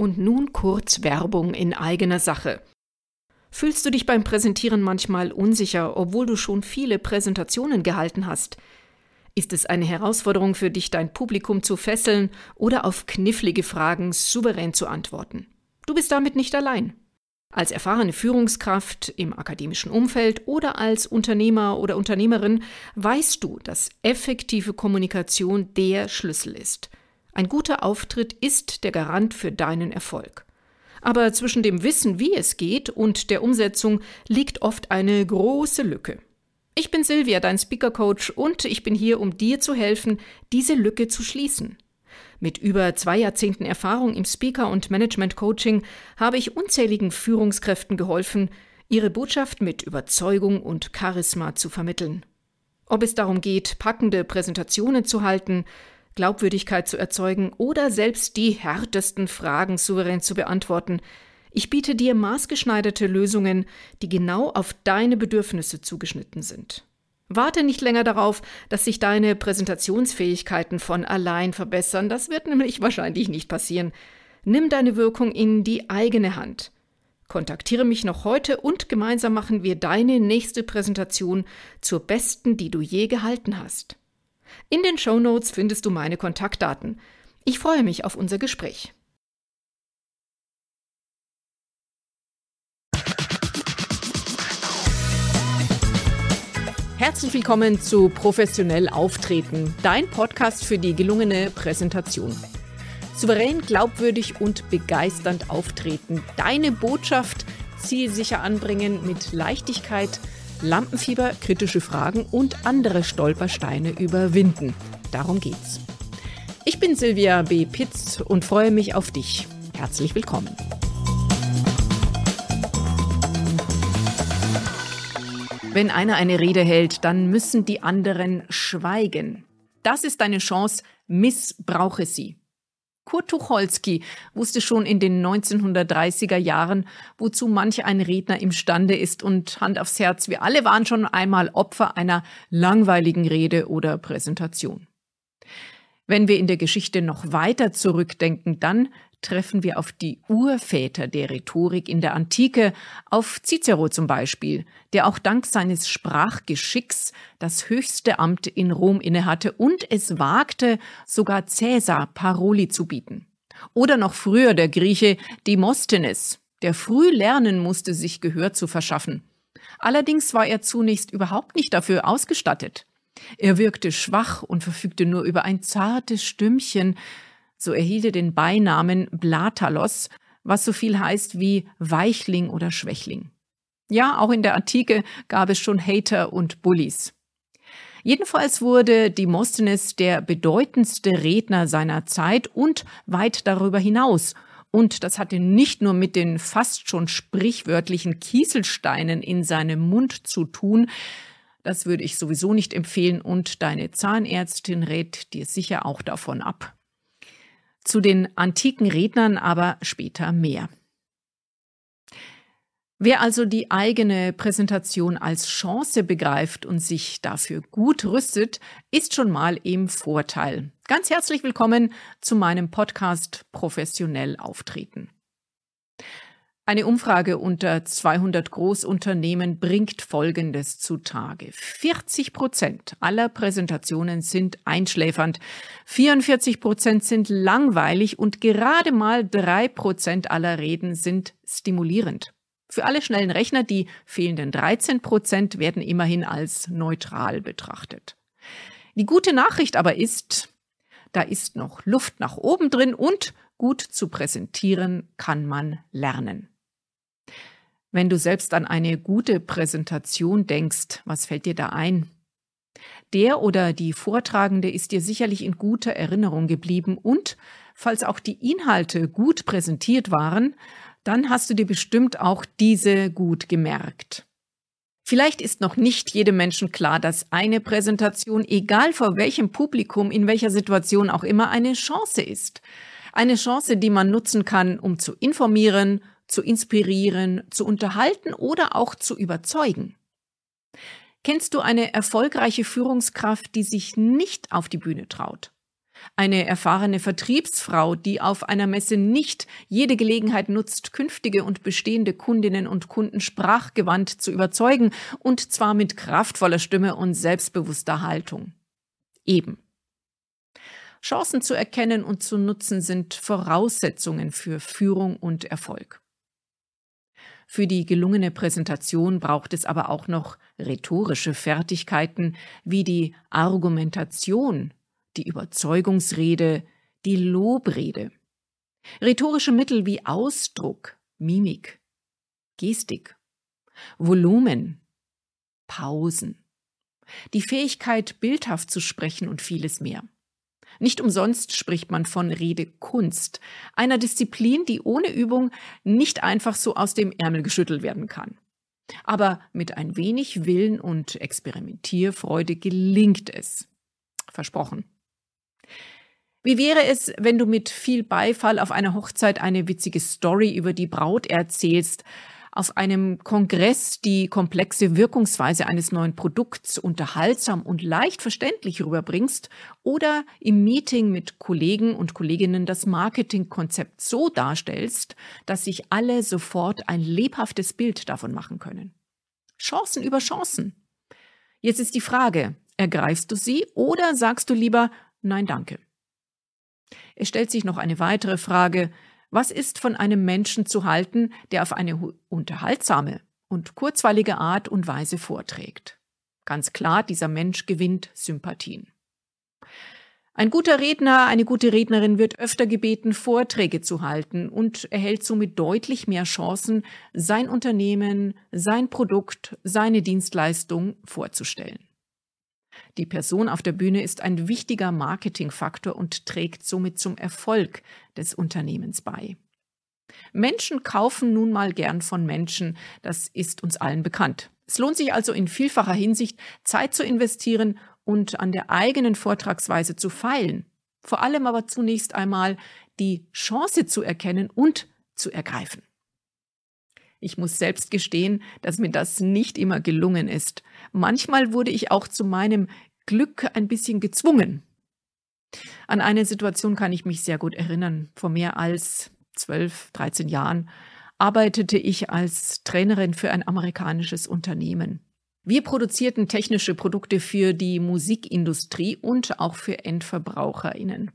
Und nun kurz Werbung in eigener Sache. Fühlst du dich beim Präsentieren manchmal unsicher, obwohl du schon viele Präsentationen gehalten hast? Ist es eine Herausforderung für dich, dein Publikum zu fesseln oder auf knifflige Fragen souverän zu antworten? Du bist damit nicht allein. Als erfahrene Führungskraft im akademischen Umfeld oder als Unternehmer oder Unternehmerin weißt du, dass effektive Kommunikation der Schlüssel ist. Ein guter Auftritt ist der Garant für deinen Erfolg. Aber zwischen dem Wissen, wie es geht, und der Umsetzung liegt oft eine große Lücke. Ich bin Silvia, dein Speaker Coach, und ich bin hier, um dir zu helfen, diese Lücke zu schließen. Mit über zwei Jahrzehnten Erfahrung im Speaker- und Management-Coaching habe ich unzähligen Führungskräften geholfen, ihre Botschaft mit Überzeugung und Charisma zu vermitteln. Ob es darum geht, packende Präsentationen zu halten, Glaubwürdigkeit zu erzeugen oder selbst die härtesten Fragen souverän zu beantworten. Ich biete dir maßgeschneiderte Lösungen, die genau auf deine Bedürfnisse zugeschnitten sind. Warte nicht länger darauf, dass sich deine Präsentationsfähigkeiten von allein verbessern, das wird nämlich wahrscheinlich nicht passieren. Nimm deine Wirkung in die eigene Hand. Kontaktiere mich noch heute und gemeinsam machen wir deine nächste Präsentation zur besten, die du je gehalten hast. In den Show Notes findest du meine Kontaktdaten. Ich freue mich auf unser Gespräch. Herzlich willkommen zu Professionell Auftreten, dein Podcast für die gelungene Präsentation. Souverän, glaubwürdig und begeisternd auftreten, deine Botschaft zielsicher anbringen mit Leichtigkeit, Lampenfieber, kritische Fragen und andere Stolpersteine überwinden. Darum geht's. Ich bin Silvia B. Pitz und freue mich auf dich. Herzlich willkommen. Wenn einer eine Rede hält, dann müssen die anderen schweigen. Das ist deine Chance, missbrauche sie. Kurt Tucholsky wusste schon in den 1930er Jahren, wozu manch ein Redner imstande ist und Hand aufs Herz, wir alle waren schon einmal Opfer einer langweiligen Rede oder Präsentation. Wenn wir in der Geschichte noch weiter zurückdenken, dann treffen wir auf die Urväter der Rhetorik in der Antike, auf Cicero zum Beispiel, der auch dank seines Sprachgeschicks das höchste Amt in Rom innehatte und es wagte, sogar Cäsar Paroli zu bieten. Oder noch früher der Grieche Demosthenes, der früh lernen musste, sich Gehör zu verschaffen. Allerdings war er zunächst überhaupt nicht dafür ausgestattet. Er wirkte schwach und verfügte nur über ein zartes Stimmchen, so erhielt er den Beinamen Blatalos, was so viel heißt wie Weichling oder Schwächling. Ja, auch in der Antike gab es schon Hater und Bullies. Jedenfalls wurde Demosthenes der bedeutendste Redner seiner Zeit und weit darüber hinaus. Und das hatte nicht nur mit den fast schon sprichwörtlichen Kieselsteinen in seinem Mund zu tun, das würde ich sowieso nicht empfehlen und deine Zahnärztin rät dir sicher auch davon ab. Zu den antiken Rednern aber später mehr. Wer also die eigene Präsentation als Chance begreift und sich dafür gut rüstet, ist schon mal im Vorteil. Ganz herzlich willkommen zu meinem Podcast Professionell auftreten. Eine Umfrage unter 200 Großunternehmen bringt Folgendes zutage. 40 Prozent aller Präsentationen sind einschläfernd, 44 Prozent sind langweilig und gerade mal drei Prozent aller Reden sind stimulierend. Für alle schnellen Rechner, die fehlenden 13 Prozent werden immerhin als neutral betrachtet. Die gute Nachricht aber ist, da ist noch Luft nach oben drin und gut zu präsentieren kann man lernen. Wenn du selbst an eine gute Präsentation denkst, was fällt dir da ein? Der oder die Vortragende ist dir sicherlich in guter Erinnerung geblieben und, falls auch die Inhalte gut präsentiert waren, dann hast du dir bestimmt auch diese gut gemerkt. Vielleicht ist noch nicht jedem Menschen klar, dass eine Präsentation, egal vor welchem Publikum, in welcher Situation auch immer, eine Chance ist. Eine Chance, die man nutzen kann, um zu informieren, zu inspirieren, zu unterhalten oder auch zu überzeugen. Kennst du eine erfolgreiche Führungskraft, die sich nicht auf die Bühne traut? Eine erfahrene Vertriebsfrau, die auf einer Messe nicht jede Gelegenheit nutzt, künftige und bestehende Kundinnen und Kunden sprachgewandt zu überzeugen, und zwar mit kraftvoller Stimme und selbstbewusster Haltung. Eben. Chancen zu erkennen und zu nutzen sind Voraussetzungen für Führung und Erfolg. Für die gelungene Präsentation braucht es aber auch noch rhetorische Fertigkeiten wie die Argumentation, die Überzeugungsrede, die Lobrede. Rhetorische Mittel wie Ausdruck, Mimik, Gestik, Volumen, Pausen, die Fähigkeit, bildhaft zu sprechen und vieles mehr. Nicht umsonst spricht man von Redekunst, einer Disziplin, die ohne Übung nicht einfach so aus dem Ärmel geschüttelt werden kann. Aber mit ein wenig Willen und Experimentierfreude gelingt es. Versprochen. Wie wäre es, wenn du mit viel Beifall auf einer Hochzeit eine witzige Story über die Braut erzählst, auf einem Kongress die komplexe Wirkungsweise eines neuen Produkts unterhaltsam und leicht verständlich rüberbringst oder im Meeting mit Kollegen und Kolleginnen das Marketingkonzept so darstellst, dass sich alle sofort ein lebhaftes Bild davon machen können. Chancen über Chancen. Jetzt ist die Frage, ergreifst du sie oder sagst du lieber Nein, danke? Es stellt sich noch eine weitere Frage, was ist von einem Menschen zu halten, der auf eine unterhaltsame und kurzweilige Art und Weise vorträgt? Ganz klar, dieser Mensch gewinnt Sympathien. Ein guter Redner, eine gute Rednerin wird öfter gebeten, Vorträge zu halten und erhält somit deutlich mehr Chancen, sein Unternehmen, sein Produkt, seine Dienstleistung vorzustellen. Die Person auf der Bühne ist ein wichtiger Marketingfaktor und trägt somit zum Erfolg des Unternehmens bei. Menschen kaufen nun mal gern von Menschen, das ist uns allen bekannt. Es lohnt sich also in vielfacher Hinsicht, Zeit zu investieren und an der eigenen Vortragsweise zu feilen. Vor allem aber zunächst einmal die Chance zu erkennen und zu ergreifen. Ich muss selbst gestehen, dass mir das nicht immer gelungen ist. Manchmal wurde ich auch zu meinem Glück ein bisschen gezwungen. An eine Situation kann ich mich sehr gut erinnern. Vor mehr als 12, 13 Jahren arbeitete ich als Trainerin für ein amerikanisches Unternehmen. Wir produzierten technische Produkte für die Musikindustrie und auch für Endverbraucherinnen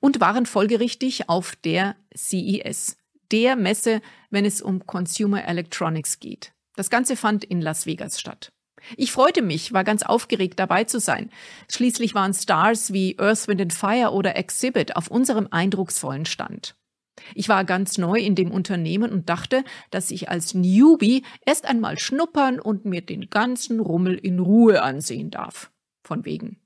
und waren folgerichtig auf der CES, der Messe, wenn es um Consumer Electronics geht. Das Ganze fand in Las Vegas statt. Ich freute mich, war ganz aufgeregt dabei zu sein. Schließlich waren Stars wie Earth, Wind and Fire oder Exhibit auf unserem eindrucksvollen Stand. Ich war ganz neu in dem Unternehmen und dachte, dass ich als Newbie erst einmal schnuppern und mir den ganzen Rummel in Ruhe ansehen darf. Von wegen.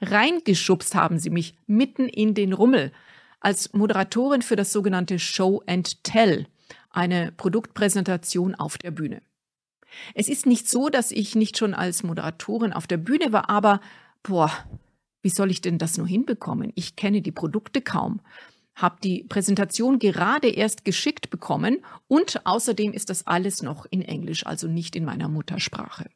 Reingeschubst haben sie mich mitten in den Rummel als Moderatorin für das sogenannte Show and Tell, eine Produktpräsentation auf der Bühne. Es ist nicht so, dass ich nicht schon als Moderatorin auf der Bühne war, aber boah, wie soll ich denn das nur hinbekommen? Ich kenne die Produkte kaum, habe die Präsentation gerade erst geschickt bekommen und außerdem ist das alles noch in Englisch, also nicht in meiner Muttersprache.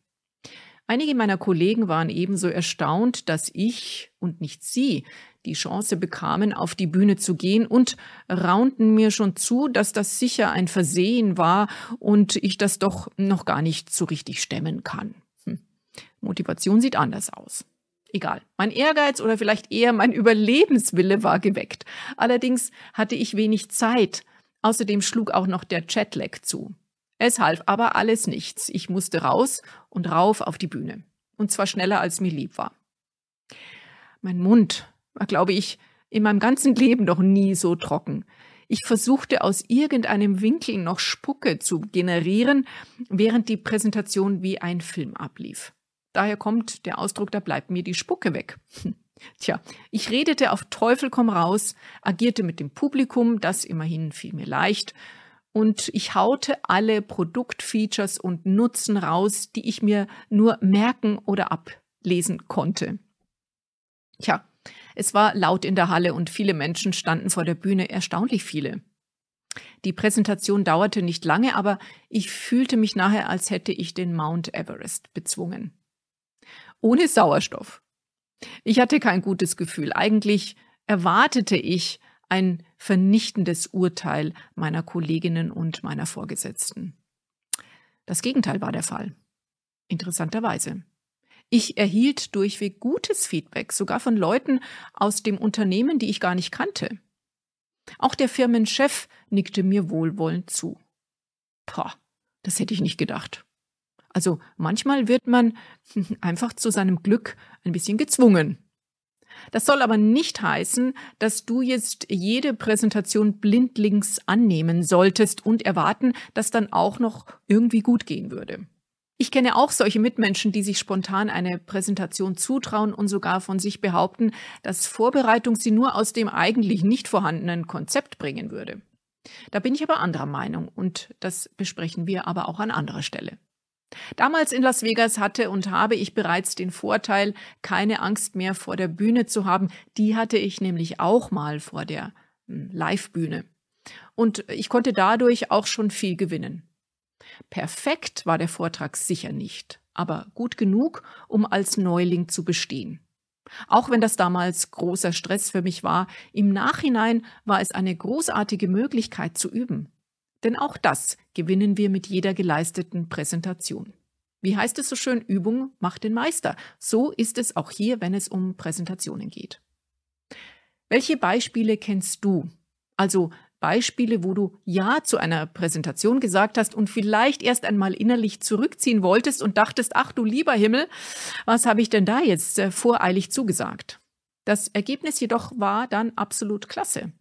Einige meiner Kollegen waren ebenso erstaunt, dass ich und nicht sie die Chance bekamen, auf die Bühne zu gehen und raunten mir schon zu, dass das sicher ein Versehen war und ich das doch noch gar nicht so richtig stemmen kann. Hm. Motivation sieht anders aus. Egal. Mein Ehrgeiz oder vielleicht eher mein Überlebenswille war geweckt. Allerdings hatte ich wenig Zeit. Außerdem schlug auch noch der Chatlag zu. Es half aber alles nichts. Ich musste raus und rauf auf die Bühne. Und zwar schneller, als mir lieb war. Mein Mund war, glaube ich, in meinem ganzen Leben noch nie so trocken. Ich versuchte aus irgendeinem Winkel noch Spucke zu generieren, während die Präsentation wie ein Film ablief. Daher kommt der Ausdruck, da bleibt mir die Spucke weg. Tja, ich redete auf Teufel komm raus, agierte mit dem Publikum, das immerhin fiel mir leicht, und ich haute alle Produktfeatures und Nutzen raus, die ich mir nur merken oder ablesen konnte. Tja, es war laut in der Halle und viele Menschen standen vor der Bühne, erstaunlich viele. Die Präsentation dauerte nicht lange, aber ich fühlte mich nachher, als hätte ich den Mount Everest bezwungen. Ohne Sauerstoff. Ich hatte kein gutes Gefühl. Eigentlich erwartete ich ein vernichtendes Urteil meiner Kolleginnen und meiner Vorgesetzten. Das Gegenteil war der Fall. Interessanterweise. Ich erhielt durchweg gutes Feedback, sogar von Leuten aus dem Unternehmen, die ich gar nicht kannte. Auch der Firmenchef nickte mir wohlwollend zu. Pah, das hätte ich nicht gedacht. Also manchmal wird man einfach zu seinem Glück ein bisschen gezwungen. Das soll aber nicht heißen, dass du jetzt jede Präsentation blindlings annehmen solltest und erwarten, dass dann auch noch irgendwie gut gehen würde. Ich kenne auch solche Mitmenschen, die sich spontan eine Präsentation zutrauen und sogar von sich behaupten, dass Vorbereitung sie nur aus dem eigentlich nicht vorhandenen Konzept bringen würde. Da bin ich aber anderer Meinung und das besprechen wir aber auch an anderer Stelle. Damals in Las Vegas hatte und habe ich bereits den Vorteil, keine Angst mehr vor der Bühne zu haben. Die hatte ich nämlich auch mal vor der hm, Live-Bühne. Und ich konnte dadurch auch schon viel gewinnen. Perfekt war der Vortrag sicher nicht, aber gut genug, um als Neuling zu bestehen. Auch wenn das damals großer Stress für mich war, im Nachhinein war es eine großartige Möglichkeit zu üben. Denn auch das gewinnen wir mit jeder geleisteten Präsentation. Wie heißt es so schön, Übung macht den Meister. So ist es auch hier, wenn es um Präsentationen geht. Welche Beispiele kennst du? Also Beispiele, wo du Ja zu einer Präsentation gesagt hast und vielleicht erst einmal innerlich zurückziehen wolltest und dachtest, ach du lieber Himmel, was habe ich denn da jetzt äh, voreilig zugesagt? Das Ergebnis jedoch war dann absolut klasse.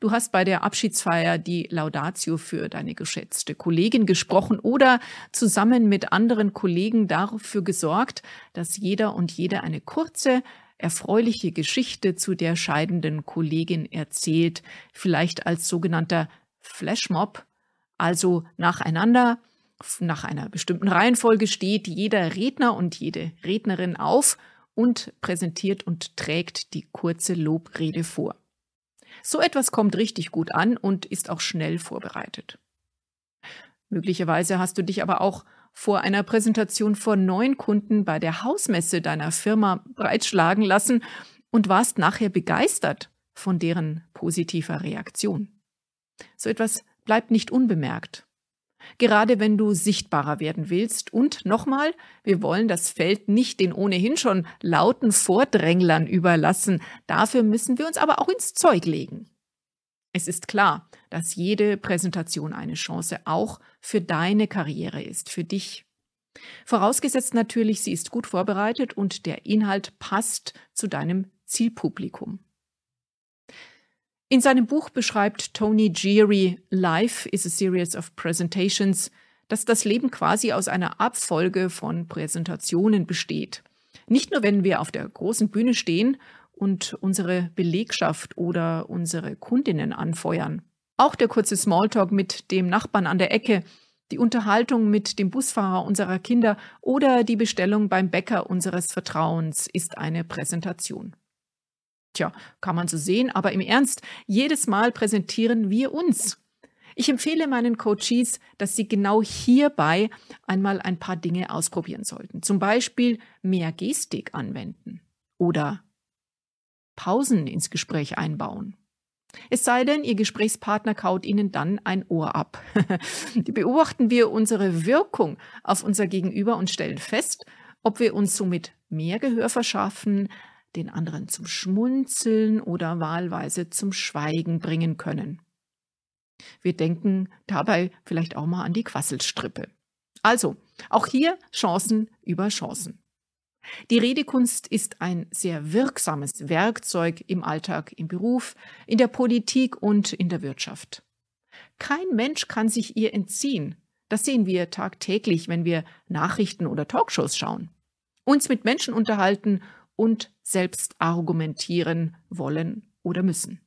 Du hast bei der Abschiedsfeier die Laudatio für deine geschätzte Kollegin gesprochen oder zusammen mit anderen Kollegen dafür gesorgt, dass jeder und jede eine kurze, erfreuliche Geschichte zu der scheidenden Kollegin erzählt, vielleicht als sogenannter Flashmob, also nacheinander, nach einer bestimmten Reihenfolge steht jeder Redner und jede Rednerin auf und präsentiert und trägt die kurze Lobrede vor. So etwas kommt richtig gut an und ist auch schnell vorbereitet. Möglicherweise hast du dich aber auch vor einer Präsentation vor neun Kunden bei der Hausmesse deiner Firma breitschlagen lassen und warst nachher begeistert von deren positiver Reaktion. So etwas bleibt nicht unbemerkt. Gerade wenn du sichtbarer werden willst. Und nochmal, wir wollen das Feld nicht den ohnehin schon lauten Vordränglern überlassen. Dafür müssen wir uns aber auch ins Zeug legen. Es ist klar, dass jede Präsentation eine Chance auch für deine Karriere ist, für dich. Vorausgesetzt natürlich, sie ist gut vorbereitet und der Inhalt passt zu deinem Zielpublikum. In seinem Buch beschreibt Tony Geary Life is a Series of Presentations, dass das Leben quasi aus einer Abfolge von Präsentationen besteht. Nicht nur, wenn wir auf der großen Bühne stehen und unsere Belegschaft oder unsere Kundinnen anfeuern. Auch der kurze Smalltalk mit dem Nachbarn an der Ecke, die Unterhaltung mit dem Busfahrer unserer Kinder oder die Bestellung beim Bäcker unseres Vertrauens ist eine Präsentation. Tja, kann man so sehen, aber im Ernst, jedes Mal präsentieren wir uns. Ich empfehle meinen Coaches, dass sie genau hierbei einmal ein paar Dinge ausprobieren sollten. Zum Beispiel mehr Gestik anwenden oder Pausen ins Gespräch einbauen. Es sei denn, Ihr Gesprächspartner kaut Ihnen dann ein Ohr ab. Beobachten wir unsere Wirkung auf unser Gegenüber und stellen fest, ob wir uns somit mehr Gehör verschaffen, den anderen zum Schmunzeln oder wahlweise zum Schweigen bringen können. Wir denken dabei vielleicht auch mal an die Quasselstrippe. Also, auch hier Chancen über Chancen. Die Redekunst ist ein sehr wirksames Werkzeug im Alltag, im Beruf, in der Politik und in der Wirtschaft. Kein Mensch kann sich ihr entziehen. Das sehen wir tagtäglich, wenn wir Nachrichten oder Talkshows schauen. Uns mit Menschen unterhalten und selbst argumentieren wollen oder müssen.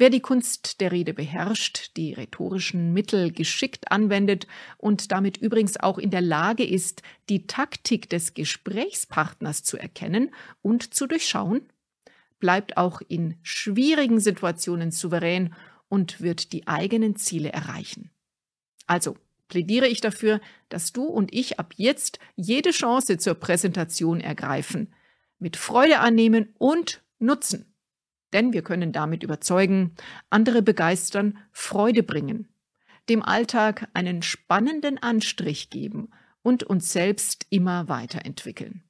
Wer die Kunst der Rede beherrscht, die rhetorischen Mittel geschickt anwendet und damit übrigens auch in der Lage ist, die Taktik des Gesprächspartners zu erkennen und zu durchschauen, bleibt auch in schwierigen Situationen souverän und wird die eigenen Ziele erreichen. Also plädiere ich dafür, dass du und ich ab jetzt jede Chance zur Präsentation ergreifen, mit Freude annehmen und nutzen. Denn wir können damit überzeugen, andere begeistern, Freude bringen, dem Alltag einen spannenden Anstrich geben und uns selbst immer weiterentwickeln.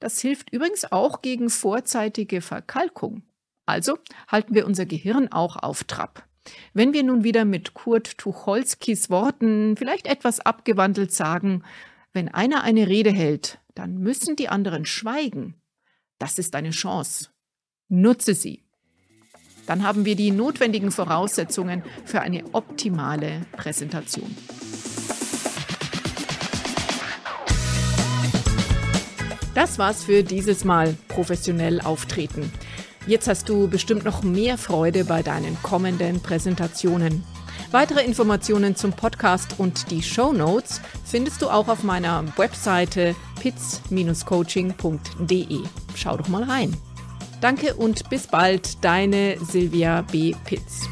Das hilft übrigens auch gegen vorzeitige Verkalkung. Also halten wir unser Gehirn auch auf Trab. Wenn wir nun wieder mit Kurt Tucholskis Worten vielleicht etwas abgewandelt sagen, wenn einer eine Rede hält, dann müssen die anderen schweigen. Das ist eine Chance. Nutze sie. Dann haben wir die notwendigen Voraussetzungen für eine optimale Präsentation. Das war's für dieses Mal professionell auftreten. Jetzt hast du bestimmt noch mehr Freude bei deinen kommenden Präsentationen. Weitere Informationen zum Podcast und die Show Notes findest du auch auf meiner Webseite pitz-coaching.de. Schau doch mal rein. Danke und bis bald, deine Silvia B. Pitz.